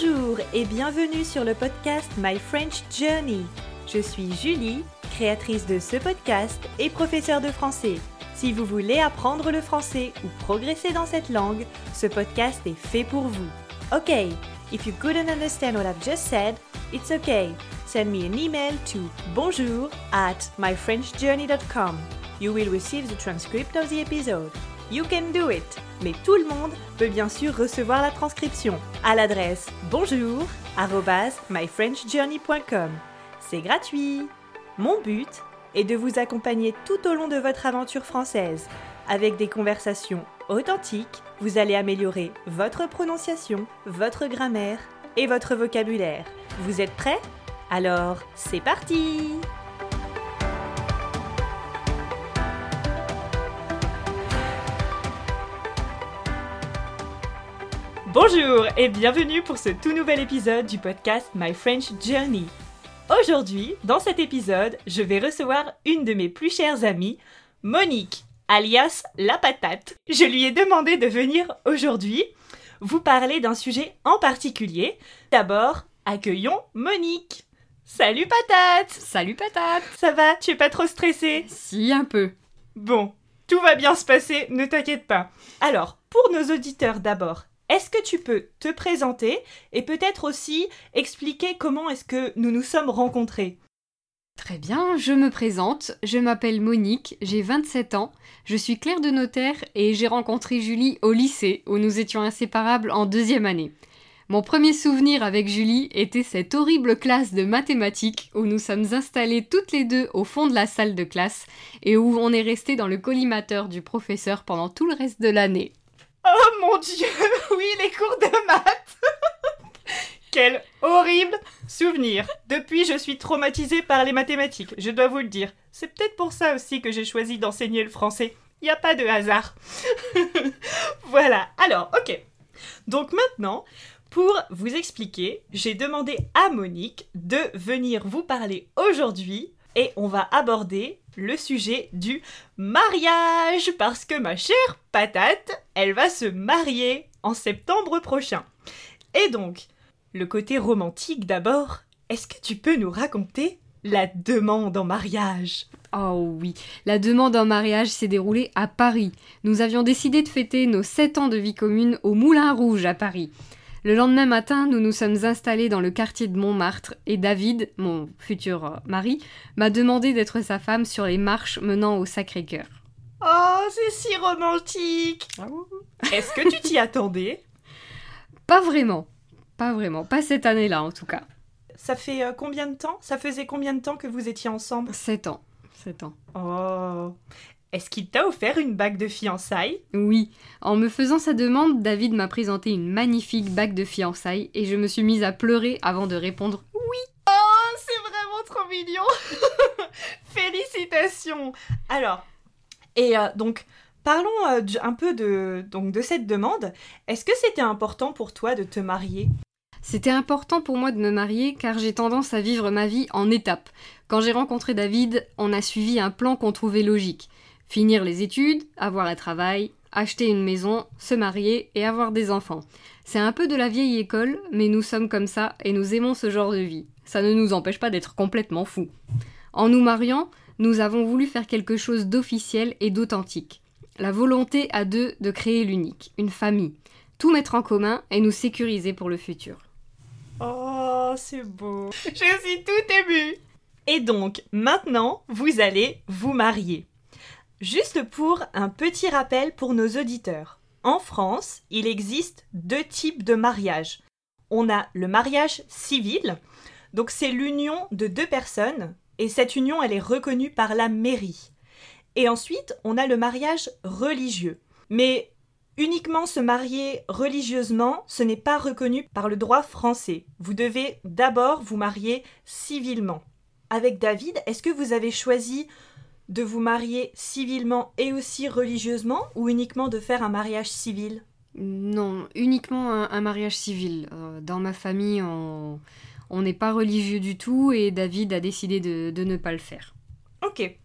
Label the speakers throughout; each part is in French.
Speaker 1: Bonjour et bienvenue sur le podcast My French Journey. Je suis Julie, créatrice de ce podcast et professeure de français. Si vous voulez apprendre le français ou progresser dans cette langue, ce podcast est fait pour vous. Ok, if you couldn't understand what I've just said, it's okay. Send me an email to bonjour at myfrenchjourney.com. You will receive the transcript of the episode. You can do it! Mais tout le monde peut bien sûr recevoir la transcription à l'adresse bonjour myfrenchjourney.com. C'est gratuit. Mon but est de vous accompagner tout au long de votre aventure française. Avec des conversations authentiques, vous allez améliorer votre prononciation, votre grammaire et votre vocabulaire. Vous êtes prêts? Alors, c'est parti Bonjour et bienvenue pour ce tout nouvel épisode du podcast My French Journey. Aujourd'hui, dans cet épisode, je vais recevoir une de mes plus chères amies, Monique, alias La Patate. Je lui ai demandé de venir aujourd'hui vous parler d'un sujet en particulier. D'abord, accueillons Monique. Salut Patate
Speaker 2: Salut Patate
Speaker 1: Ça va? Tu es pas trop stressée?
Speaker 2: Si, un peu.
Speaker 1: Bon, tout va bien se passer, ne t'inquiète pas. Alors, pour nos auditeurs d'abord, est-ce que tu peux te présenter et peut-être aussi expliquer comment est-ce que nous nous sommes rencontrés?
Speaker 2: Très bien, je me présente, je m'appelle Monique, j'ai 27 ans, je suis clerc de notaire et j'ai rencontré Julie au lycée où nous étions inséparables en deuxième année. Mon premier souvenir avec Julie était cette horrible classe de mathématiques où nous sommes installés toutes les deux au fond de la salle de classe et où on est resté dans le collimateur du professeur pendant tout le reste de l'année.
Speaker 1: Oh mon dieu, oui, les cours de maths Quel horrible souvenir Depuis, je suis traumatisée par les mathématiques, je dois vous le dire. C'est peut-être pour ça aussi que j'ai choisi d'enseigner le français. Il a pas de hasard. voilà, alors, ok. Donc maintenant, pour vous expliquer, j'ai demandé à Monique de venir vous parler aujourd'hui et on va aborder le sujet du mariage parce que ma chère patate, elle va se marier en septembre prochain. Et donc, le côté romantique d'abord, est-ce que tu peux nous raconter la demande en mariage?
Speaker 2: Oh oui, la demande en mariage s'est déroulée à Paris. Nous avions décidé de fêter nos 7 ans de vie commune au Moulin Rouge à Paris. Le lendemain matin, nous nous sommes installés dans le quartier de Montmartre et David, mon futur mari, m'a demandé d'être sa femme sur les marches menant au Sacré-Cœur.
Speaker 1: Oh, c'est si romantique Est-ce que tu t'y attendais?
Speaker 2: Pas vraiment. Pas vraiment. Pas cette année-là, en tout cas.
Speaker 1: Ça fait euh, combien de temps? Ça faisait combien de temps que vous étiez ensemble?
Speaker 2: Sept ans. Sept ans.
Speaker 1: Oh est-ce qu'il t'a offert une bague de fiançailles?
Speaker 2: Oui. En me faisant sa demande, David m'a présenté une magnifique bague de fiançailles et je me suis mise à pleurer avant de répondre oui.
Speaker 1: Oh, c'est vraiment trop mignon Félicitations Alors, et euh, donc, parlons euh, un peu de, donc, de cette demande. Est-ce que c'était important pour toi de te marier?
Speaker 2: C'était important pour moi de me marier car j'ai tendance à vivre ma vie en étapes. Quand j'ai rencontré David, on a suivi un plan qu'on trouvait logique. Finir les études, avoir un travail, acheter une maison, se marier et avoir des enfants. C'est un peu de la vieille école, mais nous sommes comme ça et nous aimons ce genre de vie. Ça ne nous empêche pas d'être complètement fous. En nous mariant, nous avons voulu faire quelque chose d'officiel et d'authentique. La volonté à deux de créer l'unique, une famille, tout mettre en commun et nous sécuriser pour le futur.
Speaker 1: Oh, c'est beau. Je suis tout émue. Et donc, maintenant, vous allez vous marier. Juste pour un petit rappel pour nos auditeurs. En France, il existe deux types de mariage. On a le mariage civil, donc c'est l'union de deux personnes, et cette union, elle est reconnue par la mairie. Et ensuite, on a le mariage religieux. Mais uniquement se marier religieusement, ce n'est pas reconnu par le droit français. Vous devez d'abord vous marier civilement. Avec David, est-ce que vous avez choisi de vous marier civilement et aussi religieusement ou uniquement de faire un mariage civil
Speaker 2: Non, uniquement un, mariage civil. Euh, dans ma famille, on n'est pas religieux du tout et David a décidé de, de ne pas le faire.
Speaker 1: Ok.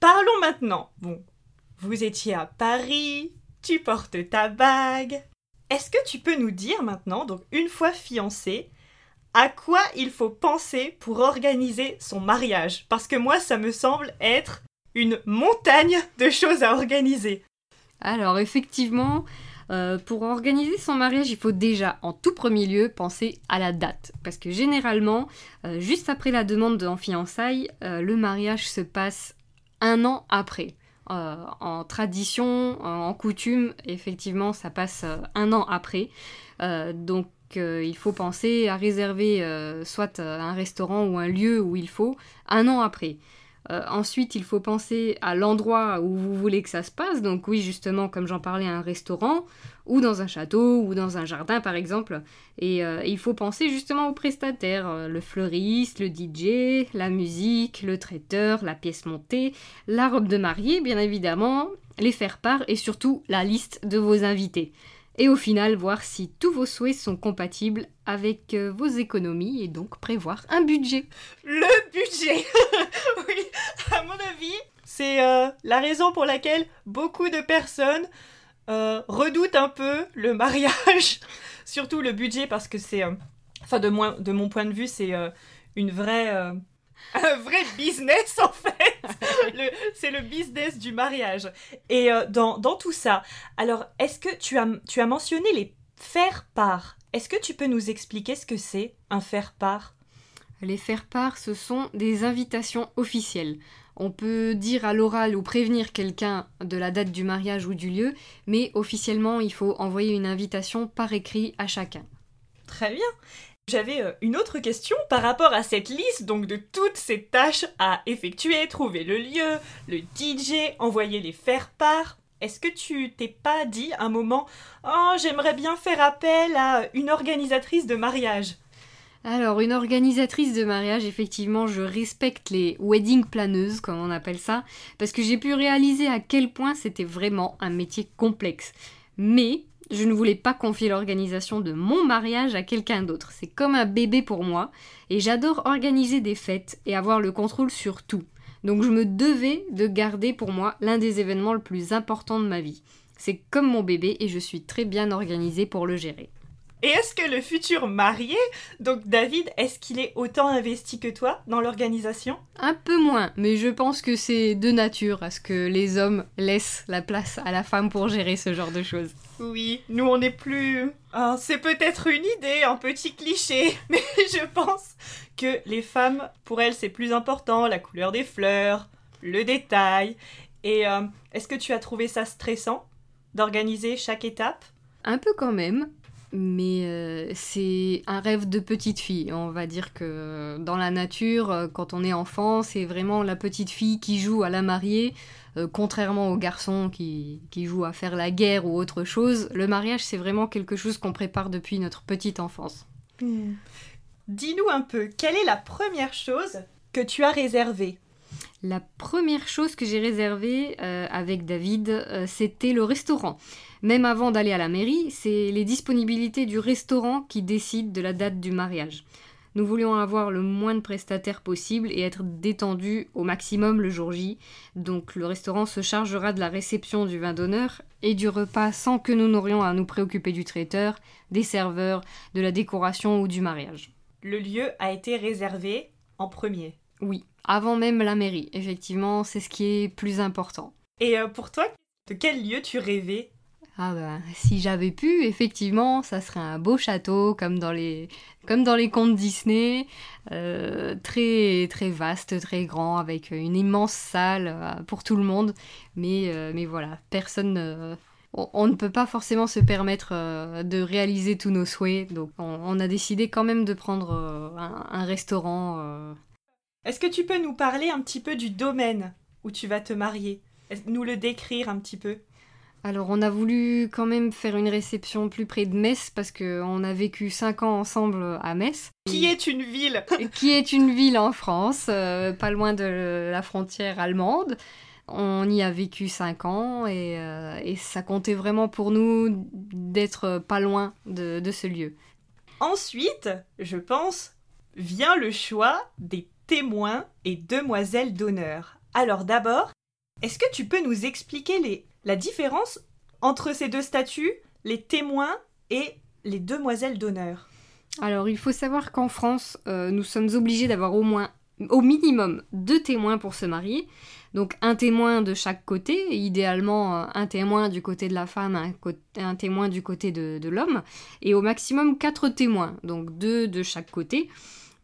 Speaker 1: Parlons maintenant. Bon, vous étiez à Paris, tu portes ta bague. est-ce que tu peux nous dire maintenant, donc une fois fiancé, à quoi il faut penser pour organiser son mariage? Parce que moi, ça me semble être une montagne de choses à organiser.
Speaker 2: Alors effectivement, euh, pour organiser son mariage, il faut déjà en tout premier lieu penser à la date. Parce que généralement, euh, juste après la demande en fiançailles, euh, le mariage se passe un an après. en tradition, en coutume, effectivement, ça passe un an après. donc il faut penser à réserver soit un restaurant ou un lieu où il faut un an après. Euh, ensuite, il faut penser à l'endroit où vous voulez que ça se passe. Donc oui, justement, comme j'en parlais, un restaurant, ou dans un château, ou dans un jardin, par exemple. Et euh, il faut penser justement aux prestataires, euh, le fleuriste, le DJ, la musique, le traiteur, la pièce montée, la robe de mariée, bien évidemment, les faire-part, et surtout la liste de vos invités et au final voir si tous vos souhaits sont compatibles avec euh, vos économies et donc prévoir un budget.
Speaker 1: Le budget Oui, à mon avis, c'est euh, la raison pour laquelle beaucoup de personnes euh, redoutent un peu le mariage, surtout le budget parce que c'est, enfin de, de mon point de vue, c'est une vraie un vrai business en fait. c'est le business du mariage. Et euh, dans, tout ça, alors est-ce que tu as, tu as mentionné les faire-part? Est-ce que tu peux nous expliquer ce que c'est un faire-part?
Speaker 2: Les faire-part, ce sont des invitations officielles. On peut dire à l'oral ou prévenir quelqu'un de la date du mariage ou du lieu, mais officiellement, il faut envoyer une invitation par écrit à chacun.
Speaker 1: Très bien. J'avais euh, une autre question par rapport à cette liste donc de toutes ces tâches à effectuer, trouver le lieu, le DJ, envoyer les faire-part. Est-ce que tu t'es pas dit un moment Oh, j'aimerais bien faire appel à une organisatrice de mariage
Speaker 2: alors, une organisatrice de mariage, effectivement, je respecte les wedding planeuses, comme on appelle ça, parce que j'ai pu réaliser à quel point c'était vraiment un métier complexe. Mais je ne voulais pas confier l'organisation de mon mariage à quelqu'un d'autre. C'est comme un bébé pour moi, et j'adore organiser des fêtes et avoir le contrôle sur tout. Donc je me devais de garder pour moi l'un des événements le plus importants de ma vie. C'est comme mon bébé et je suis très bien organisée pour le gérer.
Speaker 1: Et est-ce que le futur marié, donc David, est-ce qu'il est autant investi que toi dans l'organisation?
Speaker 2: Un peu moins, mais je pense que c'est de nature à ce que les hommes laissent la place à la femme pour gérer ce genre de choses.
Speaker 1: Oui, nous on n'est plus... Ah, c'est peut-être une idée, un petit cliché, mais je pense que les femmes, pour elles, c'est plus important, la couleur des fleurs, le détail. Et euh, est-ce que tu as trouvé ça stressant d'organiser chaque étape?
Speaker 2: Un peu quand même mais euh, c'est un rêve de petite fille. On va dire que dans la nature, euh, quand on est enfant, c'est vraiment la petite fille qui joue à la mariée, euh, contrairement aux garçons qui, qui jouent à faire la guerre ou autre chose. Le mariage, c'est vraiment quelque chose qu'on prépare depuis notre petite enfance.
Speaker 1: Hmm. Dis-nous un peu, quelle est la première chose que tu as réservée?
Speaker 2: La première chose que j'ai réservée avec David, c'était le restaurant. Même avant d'aller à la mairie, c'est les disponibilités du restaurant qui décident de la date du mariage. Nous voulions avoir le moins de prestataires possible et être détendus au maximum le jour J. Donc le restaurant se chargera de la réception du vin d'honneur et du repas sans que nous n'aurions à nous préoccuper du traiteur, des serveurs, de la décoration ou du mariage.
Speaker 1: Le lieu a été réservé en premier.
Speaker 2: Oui, avant même la mairie. Effectivement, c'est ce qui est plus important.
Speaker 1: Et euh, pour toi, de quel lieu tu rêvais?
Speaker 2: Ah bah, si j'avais pu, effectivement, ça serait un beau château comme dans les, comme dans les contes Disney, euh, très très vaste, très grand, avec une immense salle euh, pour tout le monde. Mais, euh, mais voilà, personne, on, ne peut pas forcément se permettre de réaliser tous nos souhaits, donc on, a décidé quand même de prendre un, un, restaurant.
Speaker 1: Est-ce que tu peux nous parler un petit peu du domaine où tu vas te marier? Nous le décrire un petit peu?
Speaker 2: Alors on a voulu quand même faire une réception plus près de Metz parce qu'on a vécu 5 ans ensemble à Metz.
Speaker 1: Qui est une ville?
Speaker 2: Qui est une ville en France, euh, pas loin de la frontière allemande. On y a vécu 5 ans euh, et, ça comptait vraiment pour nous d'être pas loin de, de ce lieu.
Speaker 1: Ensuite, je pense, vient le choix des témoins et demoiselles d'honneur. Alors d'abord, est-ce que tu peux nous expliquer les la différence entre ces deux statuts, les témoins et les demoiselles d'honneur?
Speaker 2: Alors, il faut savoir qu'en France, euh, nous sommes obligés d'avoir au moins, au minimum, deux témoins pour se marier. Donc, un témoin de chaque côté, idéalement euh, un témoin du côté de la femme, un, témoin du côté de l'homme, et au maximum quatre témoins, donc deux de chaque côté.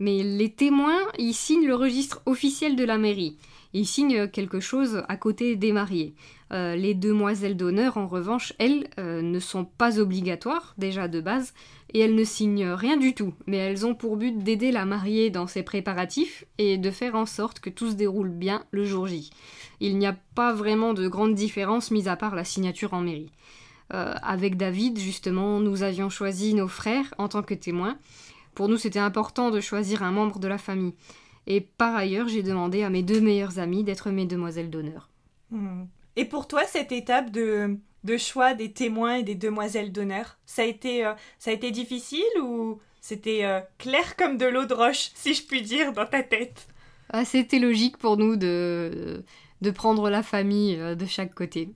Speaker 2: Mais les témoins, ils signent le registre officiel de la mairie. Ils signent quelque chose à côté des mariés. Euh, les demoiselles d'honneur, en revanche, elles, euh, ne sont pas obligatoires, déjà de base, et elles ne signent rien du tout, mais elles ont pour but d'aider la mariée dans ses préparatifs et de faire en sorte que tout se déroule bien le jour J. Il n'y a pas vraiment de grande différence, mis à part la signature en mairie. Euh, avec David, justement, nous avions choisi nos frères en tant que témoins. Pour nous, c'était important de choisir un membre de la famille. Et par ailleurs, j'ai demandé à mes deux meilleures amies d'être mes demoiselles d'honneur.
Speaker 1: Hmm. Et pour toi, cette étape de, de choix des témoins et des demoiselles d'honneur, ça, a été, euh, ça a été difficile ou c'était euh, clair comme de l'eau de roche, si je puis dire, dans ta tête?
Speaker 2: Ah, C'était logique pour nous de, de prendre la famille euh, de chaque côté.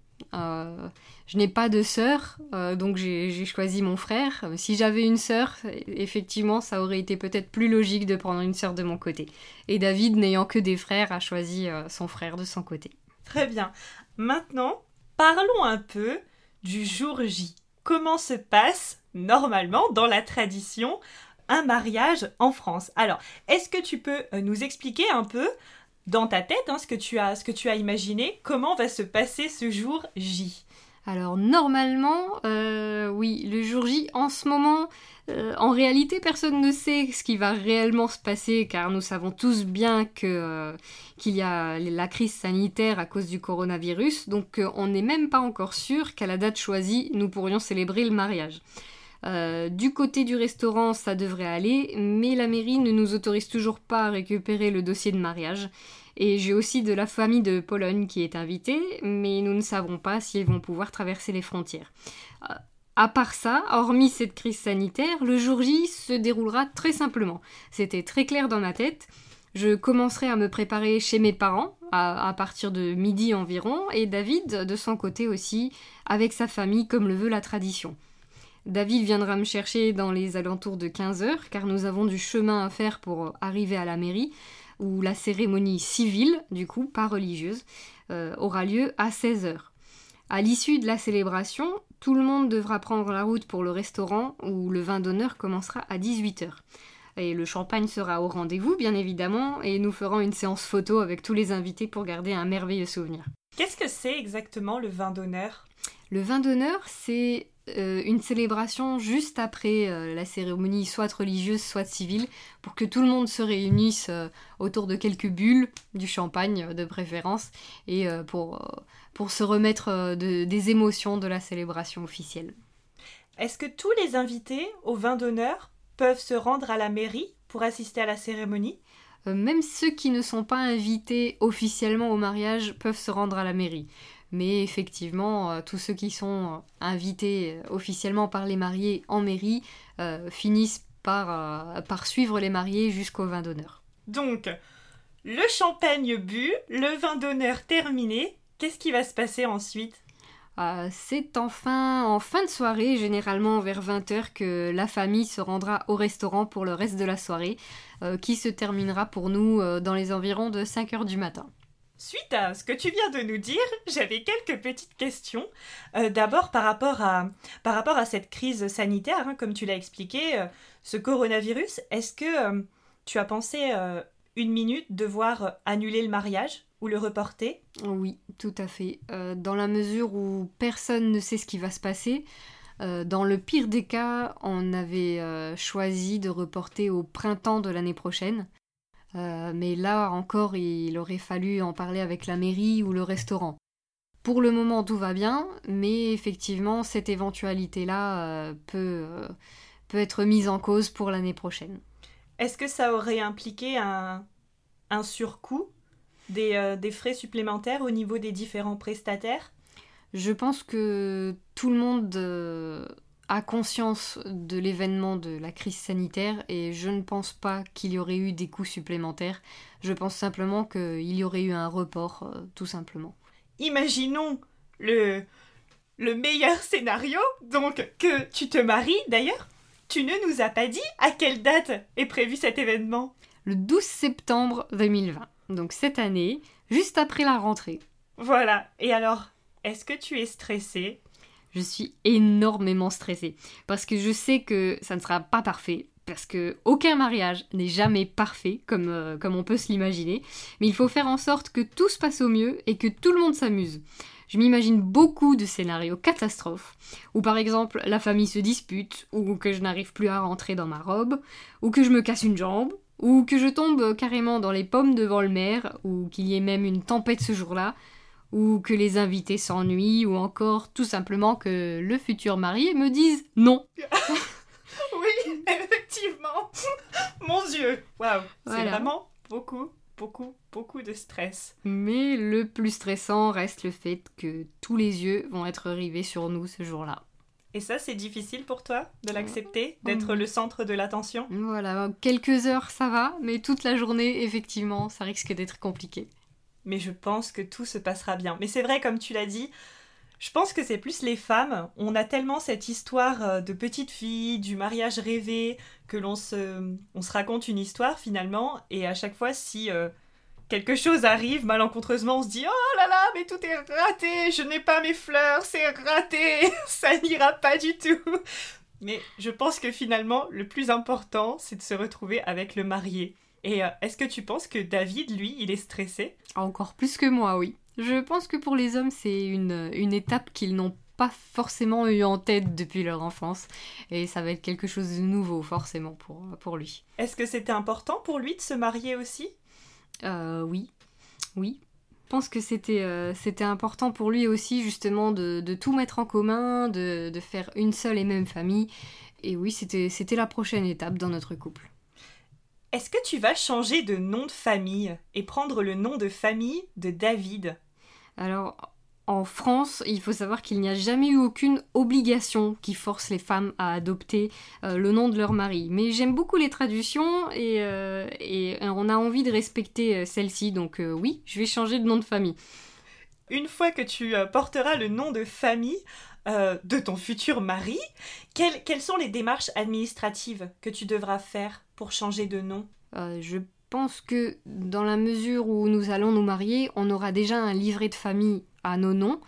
Speaker 2: Je n'ai pas de sœur, donc j'ai choisi mon frère. Si j'avais une sœur, effectivement, ça aurait été peut-être plus logique de prendre une sœur de mon côté. Et David, n'ayant que des frères, a choisi son frère de son côté.
Speaker 1: Très bien. Maintenant, parlons un peu du jour J. Comment se passe normalement dans la tradition un mariage en France? Alors, est-ce que tu peux euh, nous expliquer un peu dans ta tête hein, ce que tu as imaginé Comment va se passer ce jour J?
Speaker 2: Alors normalement, euh, oui, le jour J, en ce moment, euh, en réalité, personne ne sait ce qui va réellement se passer, car nous savons tous bien que euh, qu'il y a la crise sanitaire à cause du coronavirus, donc on n'est même pas encore sûr qu'à la date choisie, nous pourrions célébrer le mariage. du côté du restaurant, ça devrait aller, mais la mairie ne nous autorise toujours pas à récupérer le dossier de mariage. Et j'ai aussi de la famille de Pologne qui est invitée, mais nous ne savons pas si ils vont pouvoir traverser les frontières. Euh, à part ça, hormis cette crise sanitaire, le jour J se déroulera très simplement. C'était très clair dans ma tête. Je commencerai à me préparer chez mes parents à, partir de midi environ, et David, de son côté aussi, avec sa famille comme le veut la tradition. David viendra me chercher dans les alentours de 15 heures, car nous avons du chemin à faire pour arriver à la mairie où la cérémonie civile, du coup, pas religieuse, euh, aura lieu à 16h. À l'issue de la célébration, tout le monde devra prendre la route pour le restaurant où le vin d'honneur commencera à 18h. Et le champagne sera au rendez-vous, bien évidemment, et nous ferons une séance photo avec tous les invités pour garder un merveilleux souvenir.
Speaker 1: Qu'est-ce que c'est exactement le vin d'honneur?
Speaker 2: Le vin d'honneur, c'est euh, une célébration juste après euh, la cérémonie, soit religieuse, soit civile, pour que tout le monde se réunisse euh, autour de quelques bulles, du champagne de préférence, et pour, pour se remettre des émotions de la célébration officielle.
Speaker 1: Est-ce que tous les invités au vin d'honneur peuvent se rendre à la mairie pour assister à la cérémonie?
Speaker 2: Même ceux qui ne sont pas invités officiellement au mariage peuvent se rendre à la mairie. Mais effectivement, euh, tous ceux qui sont euh, invités euh, officiellement par les mariés en mairie finissent par, par suivre les mariés jusqu'au vin d'honneur.
Speaker 1: Donc, le champagne bu, le vin d'honneur terminé, qu'est-ce qui va se passer ensuite?
Speaker 2: C'est enfin en fin de soirée, généralement vers 20h, que la famille se rendra au restaurant pour le reste de la soirée, qui se terminera pour nous dans les environs de 5h du matin.
Speaker 1: Suite à ce que tu viens de nous dire, j'avais quelques petites questions. Euh, d'abord par, rapport à, par rapport à cette crise sanitaire, hein, comme tu l'as expliqué, euh, ce coronavirus, est-ce que euh, tu as pensé une minute devoir annuler le mariage ou le reporter?
Speaker 2: Oui, tout à fait. dans la mesure où personne ne sait ce qui va se passer, dans le pire des cas, on avait choisi de reporter au printemps de l'année prochaine. Euh, mais là encore, il aurait fallu en parler avec la mairie ou le restaurant. Pour le moment, tout va bien, mais effectivement, cette éventualité-là euh, peut, euh, peut être mise en cause pour l'année prochaine.
Speaker 1: Est-ce que ça aurait impliqué un, un surcoût des, des frais supplémentaires au niveau des différents prestataires?
Speaker 2: Je pense que tout le monde a conscience de l'événement de la crise sanitaire et je ne pense pas qu'il y aurait eu des coûts supplémentaires. Je pense simplement qu'il y aurait eu un report, euh, tout simplement.
Speaker 1: Imaginons le, le meilleur scénario, donc que tu te maries d'ailleurs, tu ne nous as pas dit à quelle date est prévu cet événement
Speaker 2: Le 12 septembre 2020, donc cette année, juste après la rentrée.
Speaker 1: Voilà, et alors, est-ce que tu es stressée?
Speaker 2: Je suis énormément stressée, parce que je sais que ça ne sera pas parfait, parce que aucun mariage n'est jamais parfait comme, euh, comme on peut se l'imaginer, mais il faut faire en sorte que tout se passe au mieux et que tout le monde s'amuse. Je m'imagine beaucoup de scénarios catastrophes, où par exemple la famille se dispute, ou que je n'arrive plus à rentrer dans ma robe, ou que je me casse une jambe, ou que je tombe carrément dans les pommes devant le maire, ou qu'il y ait même une tempête ce jour-là, ou que les invités s'ennuient, ou encore tout simplement que le futur marié me dise non.
Speaker 1: oui, effectivement. Mon Dieu, waouh, c'est vraiment beaucoup, beaucoup, beaucoup de stress.
Speaker 2: Mais le plus stressant reste le fait que tous les yeux vont être rivés sur nous ce jour-là.
Speaker 1: Et ça, c'est difficile pour toi de l'accepter, d'être le centre de l'attention?
Speaker 2: Voilà, quelques heures ça va, mais toute la journée, effectivement, ça risque d'être compliqué.
Speaker 1: Mais je pense que tout se passera bien. Mais c'est vrai, comme tu l'as dit, je pense que c'est plus les femmes. On a tellement cette histoire euh, de petite fille, du mariage rêvé, que l'on se, on se raconte une histoire finalement, et à chaque fois, si euh, quelque chose arrive malencontreusement, on se dit Oh là là, mais tout est raté, je n'ai pas mes fleurs, c'est raté, ça n'ira pas du tout. Mais je pense que finalement, le plus important, c'est de se retrouver avec le marié. Et euh, est-ce que tu penses que David, lui, il est stressé?
Speaker 2: Encore plus que moi, oui. Je pense que pour les hommes, c'est une, une étape qu'ils n'ont pas forcément eu en tête depuis leur enfance. Et ça va être quelque chose de nouveau, forcément, pour, pour lui.
Speaker 1: Est-ce que c'était important pour lui de se marier aussi?
Speaker 2: Euh, oui, oui. Je pense que c'était euh, c'était important pour lui aussi, justement, de, de tout mettre en commun, de, de faire une seule et même famille. Et oui, c'était c'était la prochaine étape dans notre couple.
Speaker 1: Est-ce que tu vas changer de nom de famille et prendre le nom de famille de David?
Speaker 2: Alors, en France, il faut savoir qu'il n'y a jamais eu aucune obligation qui force les femmes à adopter euh, le nom de leur mari. Mais j'aime beaucoup les traductions et, euh, et on a envie de respecter euh, celle-ci, donc euh, oui, je vais changer de nom de famille.
Speaker 1: Une fois que tu euh, porteras le nom de famille euh, de ton futur mari, quelles, quelles sont les démarches administratives que tu devras faire pour changer de nom?
Speaker 2: Euh, je pense que dans la mesure où nous allons nous marier, on aura déjà un livret de famille à nos noms.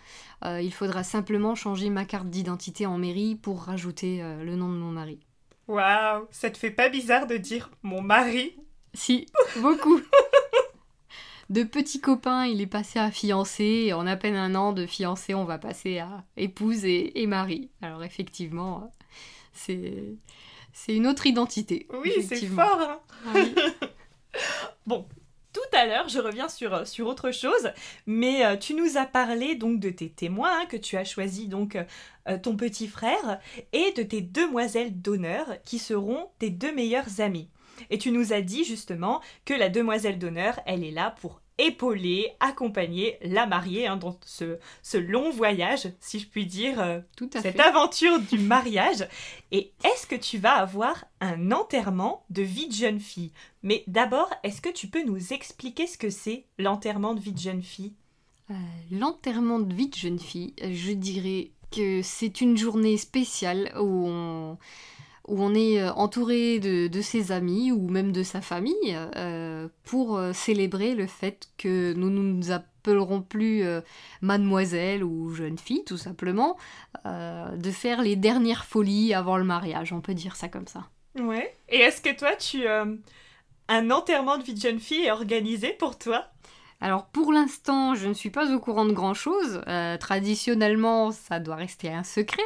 Speaker 2: Euh, il faudra simplement changer ma carte d'identité en mairie pour rajouter euh, le nom de mon mari.
Speaker 1: Waouh, ça te fait pas bizarre de dire mon mari?
Speaker 2: Si, beaucoup. De petit copain, il est passé à fiancé, et en à peine un an de fiancé, on va passer à épouse et, et mari. Alors effectivement, c'est c'est une autre identité.
Speaker 1: Oui, c'est fort. hein.
Speaker 2: Ah oui.
Speaker 1: Bon, tout à l'heure, je reviens sur, euh, sur autre chose, mais euh, tu nous as parlé donc de tes témoins, hein, que tu as choisi donc euh, ton petit frère, et de tes demoiselles d'honneur, qui seront tes deux meilleures amies. Et tu nous as dit justement que la demoiselle d'honneur, elle est là pour épauler, accompagner la mariée hein, dans ce, ce long voyage, si je puis dire, euh,
Speaker 2: Tout à
Speaker 1: cette
Speaker 2: fait.
Speaker 1: aventure du mariage. Et est-ce que tu vas avoir un enterrement de vie de jeune fille? Mais d'abord, est-ce que tu peux nous expliquer ce que c'est l'enterrement de vie de jeune fille?
Speaker 2: Euh, L'enterrement de vie de jeune fille, je dirais que c'est une journée spéciale où on, où on est euh, entouré de, ses amis ou même de sa famille euh, pour euh, célébrer le fait que nous ne nous appellerons plus mademoiselle ou jeune fille, tout simplement, de faire les dernières folies avant le mariage, on peut dire ça comme ça.
Speaker 1: Ouais. Et est-ce que toi, tu... un enterrement de vie de jeune fille est organisé pour toi?
Speaker 2: Alors pour l'instant, je ne suis pas au courant de grand-chose. Euh, traditionnellement, ça doit rester un secret.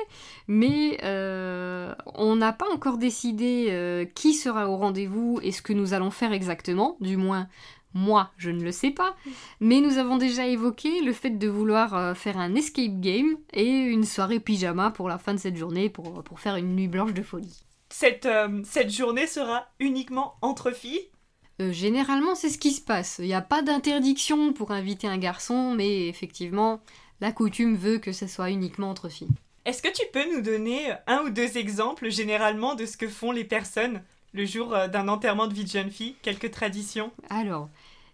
Speaker 2: Mais euh, on n'a pas encore décidé euh, qui sera au rendez-vous et ce que nous allons faire exactement. Du moins, moi, je ne le sais pas. Mais nous avons déjà évoqué le fait de vouloir faire un escape game et une soirée pyjama pour la fin de cette journée pour, faire une nuit blanche de folie.
Speaker 1: cette journée sera uniquement entre filles
Speaker 2: Euh, généralement, c'est ce qui se passe. Il n'y a pas d'interdiction pour inviter un garçon, mais effectivement, la coutume veut que ce soit uniquement entre filles.
Speaker 1: Est-ce que tu peux nous donner un ou deux exemples généralement de ce que font les personnes le jour euh, d'un enterrement de vie de jeune fille? Quelques traditions?
Speaker 2: Alors,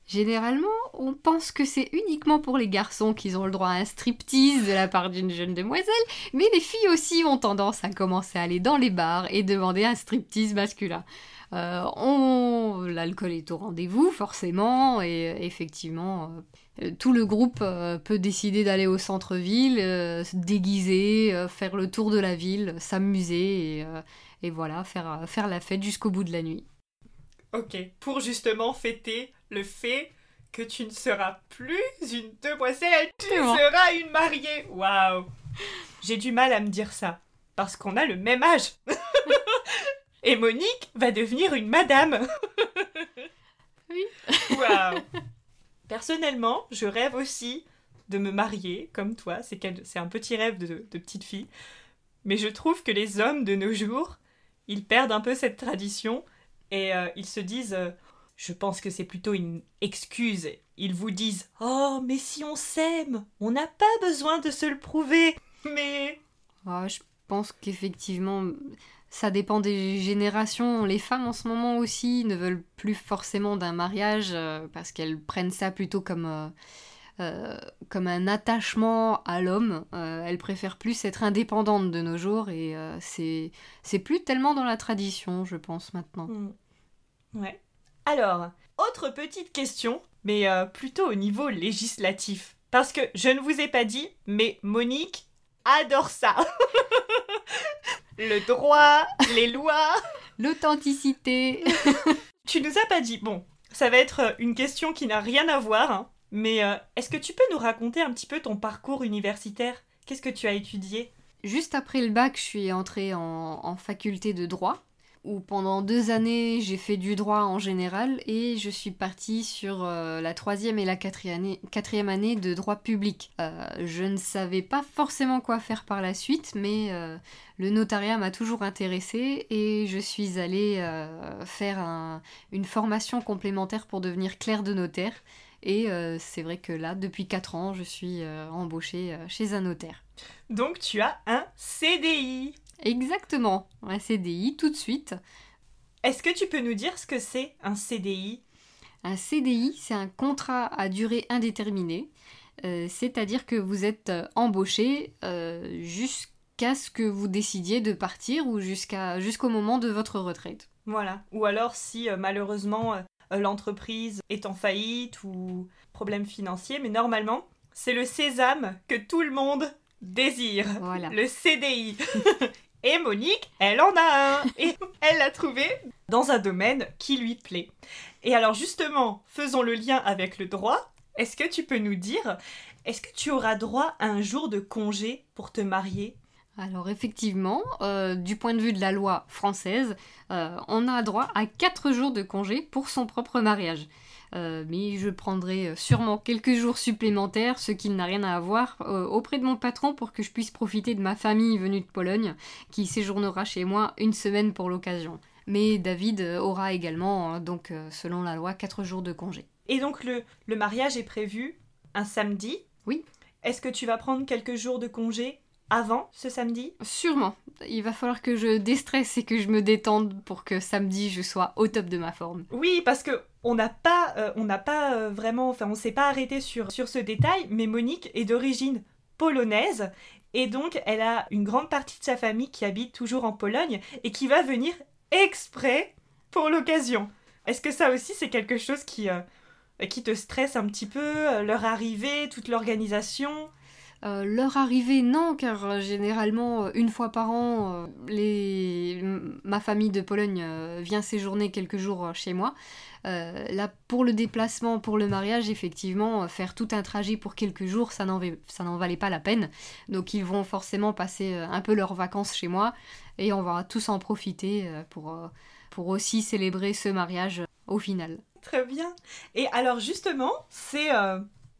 Speaker 2: Généralement, on pense que c'est uniquement pour les garçons qu'ils ont le droit à un striptease de la part d'une jeune demoiselle, mais les filles aussi ont tendance à commencer à aller dans les bars et demander un striptease masculin. Euh, on... L'alcool est au rendez-vous, forcément, et effectivement, euh, tout le groupe euh, peut décider d'aller au centre-ville, se déguiser, faire le tour de la ville, s'amuser, et, et, voilà, faire, faire la fête jusqu'au bout de la nuit.
Speaker 1: Ok, pour justement fêter le fait que tu ne seras plus une demoiselle, tu seras une mariée. Waouh J'ai du mal à me dire ça, parce qu'on a le même âge. Et Monique va devenir une madame.
Speaker 2: oui.
Speaker 1: Waouh Personnellement, je rêve aussi de me marier comme toi. C'est un petit rêve de, petite fille. Mais je trouve que les hommes de nos jours, ils perdent un peu cette tradition et euh, ils se disent euh, je pense que c'est plutôt une excuse. Ils vous disent Oh, mais si on s'aime, on n'a pas besoin de se le prouver. Mais.
Speaker 2: Ah, je pense qu'effectivement, ça dépend des générations. Les femmes en ce moment aussi ne veulent plus forcément d'un mariage euh, parce qu'elles prennent ça plutôt comme. Euh, euh, comme un attachement à l'homme. elles préfèrent plus être indépendantes de nos jours et c'est, plus tellement dans la tradition, je pense, maintenant.
Speaker 1: Hmm. Ouais. Alors, autre petite question, mais plutôt au niveau législatif. Parce que je ne vous ai pas dit, mais Monique adore ça. Le droit, les lois.
Speaker 2: L'authenticité.
Speaker 1: tu nous as pas dit. Bon, ça va être une question qui n'a rien à voir, hein, mais euh, est-ce que tu peux nous raconter un petit peu ton parcours universitaire? Qu'est-ce que tu as étudié?
Speaker 2: Juste après le bac, je suis entrée en faculté de droit où pendant deux années j'ai fait du droit en général et je suis partie sur euh, la troisième et la quatrième année, de droit public. Euh, je ne savais pas forcément quoi faire par la suite, mais euh, le notariat m'a toujours intéressée et je suis allée faire une formation complémentaire pour devenir clerc de notaire. Et c'est vrai que là, depuis quatre ans, je suis embauchée chez un notaire.
Speaker 1: Donc tu as un CDI
Speaker 2: Exactement, un CDI tout de suite.
Speaker 1: Est-ce que tu peux nous dire ce que c'est un CDI
Speaker 2: Un CDI, c'est un contrat à durée indéterminée, euh, c'est-à-dire que vous êtes euh, embauché euh, jusqu'à ce que vous décidiez de partir ou jusqu'à jusqu'au moment de votre retraite.
Speaker 1: Voilà. Ou alors si malheureusement l'entreprise est en faillite ou problème financier, mais normalement c'est le sésame que tout le monde désire. Voilà. Le CDI. Et Monique, elle en a un Et elle l'a trouvé dans un domaine qui lui plaît. Et alors justement, faisons le lien avec le droit. Est-ce que tu peux nous dire, est-ce que tu auras droit à un jour de congé pour te marier?
Speaker 2: Alors effectivement, euh, du point de vue de la loi française, euh, on a droit à 4 jours de congé pour son propre mariage. Euh, mais je prendrai sûrement quelques jours supplémentaires, ce qui n'a rien à voir, euh, auprès de mon patron pour que je puisse profiter de ma famille venue de Pologne, qui séjournera chez moi une semaine pour l'occasion. Mais David aura également, donc selon la loi, 4 jours de congé.
Speaker 1: Et donc le, le mariage est prévu un samedi
Speaker 2: Oui.
Speaker 1: Est-ce que tu vas prendre quelques jours de congé avant ce samedi?
Speaker 2: Sûrement. Il va falloir que je déstresse et que je me détende pour que samedi je sois au top de ma forme.
Speaker 1: Oui, parce que on n'a pas, euh, on pas euh, vraiment, enfin on s'est pas arrêté sur, sur ce détail, mais Monique est d'origine polonaise et donc elle a une grande partie de sa famille qui habite toujours en Pologne et qui va venir exprès pour l'occasion. Est-ce que ça aussi c'est quelque chose qui, euh, qui te stresse un petit peu, leur arrivée, toute l'organisation?
Speaker 2: Euh, leur arrivée, non, car euh, généralement, euh, une fois par an, les... ma famille de Pologne vient séjourner quelques jours chez moi. là, pour le déplacement, pour le mariage, effectivement, faire tout un trajet pour quelques jours, ça n'en valait pas la peine. Donc, ils vont forcément passer un peu leurs vacances chez moi et on va tous en profiter pour, pour aussi célébrer ce mariage au final.
Speaker 1: Très bien. Et alors, justement, c'est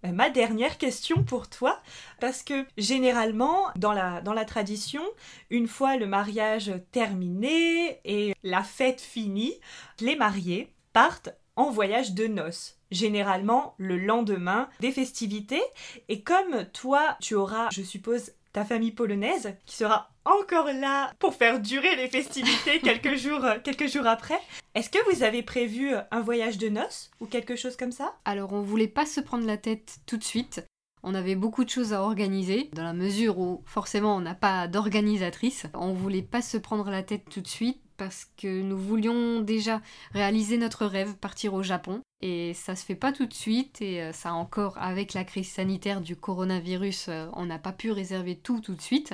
Speaker 1: ma dernière question pour toi, parce que généralement, dans la, dans la tradition, une fois le mariage terminé et la fête finie, les mariés partent en voyage de noces, généralement le lendemain des festivités. Et comme toi, tu auras, je suppose, ta famille polonaise qui sera encore là pour faire durer les festivités quelques jours, quelques jours après. Est-ce que vous avez prévu un voyage de noces ou quelque chose comme ça?
Speaker 2: Alors on voulait pas se prendre la tête tout de suite. On avait beaucoup de choses à organiser, dans la mesure où forcément on n'a pas d'organisatrice. On voulait pas se prendre la tête tout de suite parce que nous voulions déjà réaliser notre rêve, partir au Japon. Et ça se fait pas tout de suite, et euh, ça encore, avec la crise sanitaire du coronavirus, euh, on n'a pas pu réserver tout tout de suite.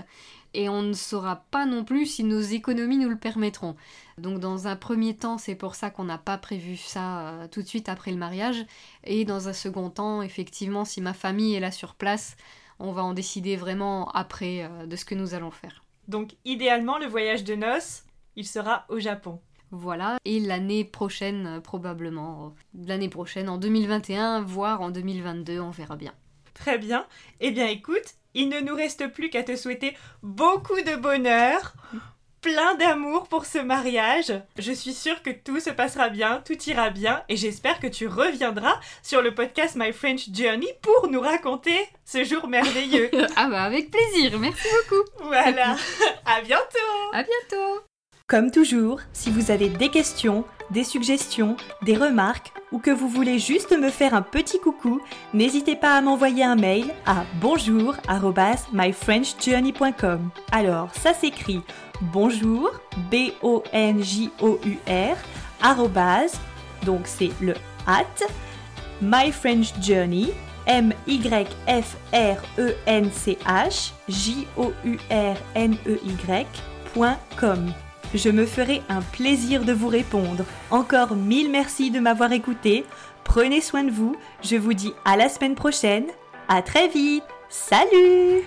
Speaker 2: Et on ne saura pas non plus si nos économies nous le permettront. Donc dans un premier temps, c'est pour ça qu'on n'a pas prévu ça euh, tout de suite après le mariage. Et dans un second temps, effectivement, si ma famille est là sur place, on va en décider vraiment après de ce que nous allons faire.
Speaker 1: Donc idéalement, le voyage de noces, il sera au Japon.
Speaker 2: Voilà, et l'année prochaine, euh, probablement, euh, l'année prochaine, en 2021, voire en 2022, on verra bien.
Speaker 1: Très bien. Eh bien écoute, il ne nous reste plus qu'à te souhaiter beaucoup de bonheur, plein d'amour pour ce mariage. Je suis sûre que tout se passera bien, tout ira bien, et j'espère que tu reviendras sur le podcast My French Journey pour nous raconter ce jour merveilleux.
Speaker 2: ah bah avec plaisir, merci beaucoup.
Speaker 1: Voilà, à bientôt.
Speaker 2: À bientôt.
Speaker 1: Comme toujours, si vous avez des questions, des suggestions, des remarques ou que vous voulez juste me faire un petit coucou, n'hésitez pas à m'envoyer un mail à bonjour@myfrenchjourney.com. Alors, ça s'écrit bonjour b o n j o u r donc c'est le at myfrenchjourney m y f r e n c h j o u r n e y.com. Je me ferai un plaisir de vous répondre. Encore mille merci de m'avoir écouté. Prenez soin de vous. Je vous dis à la semaine prochaine. À très vite. Salut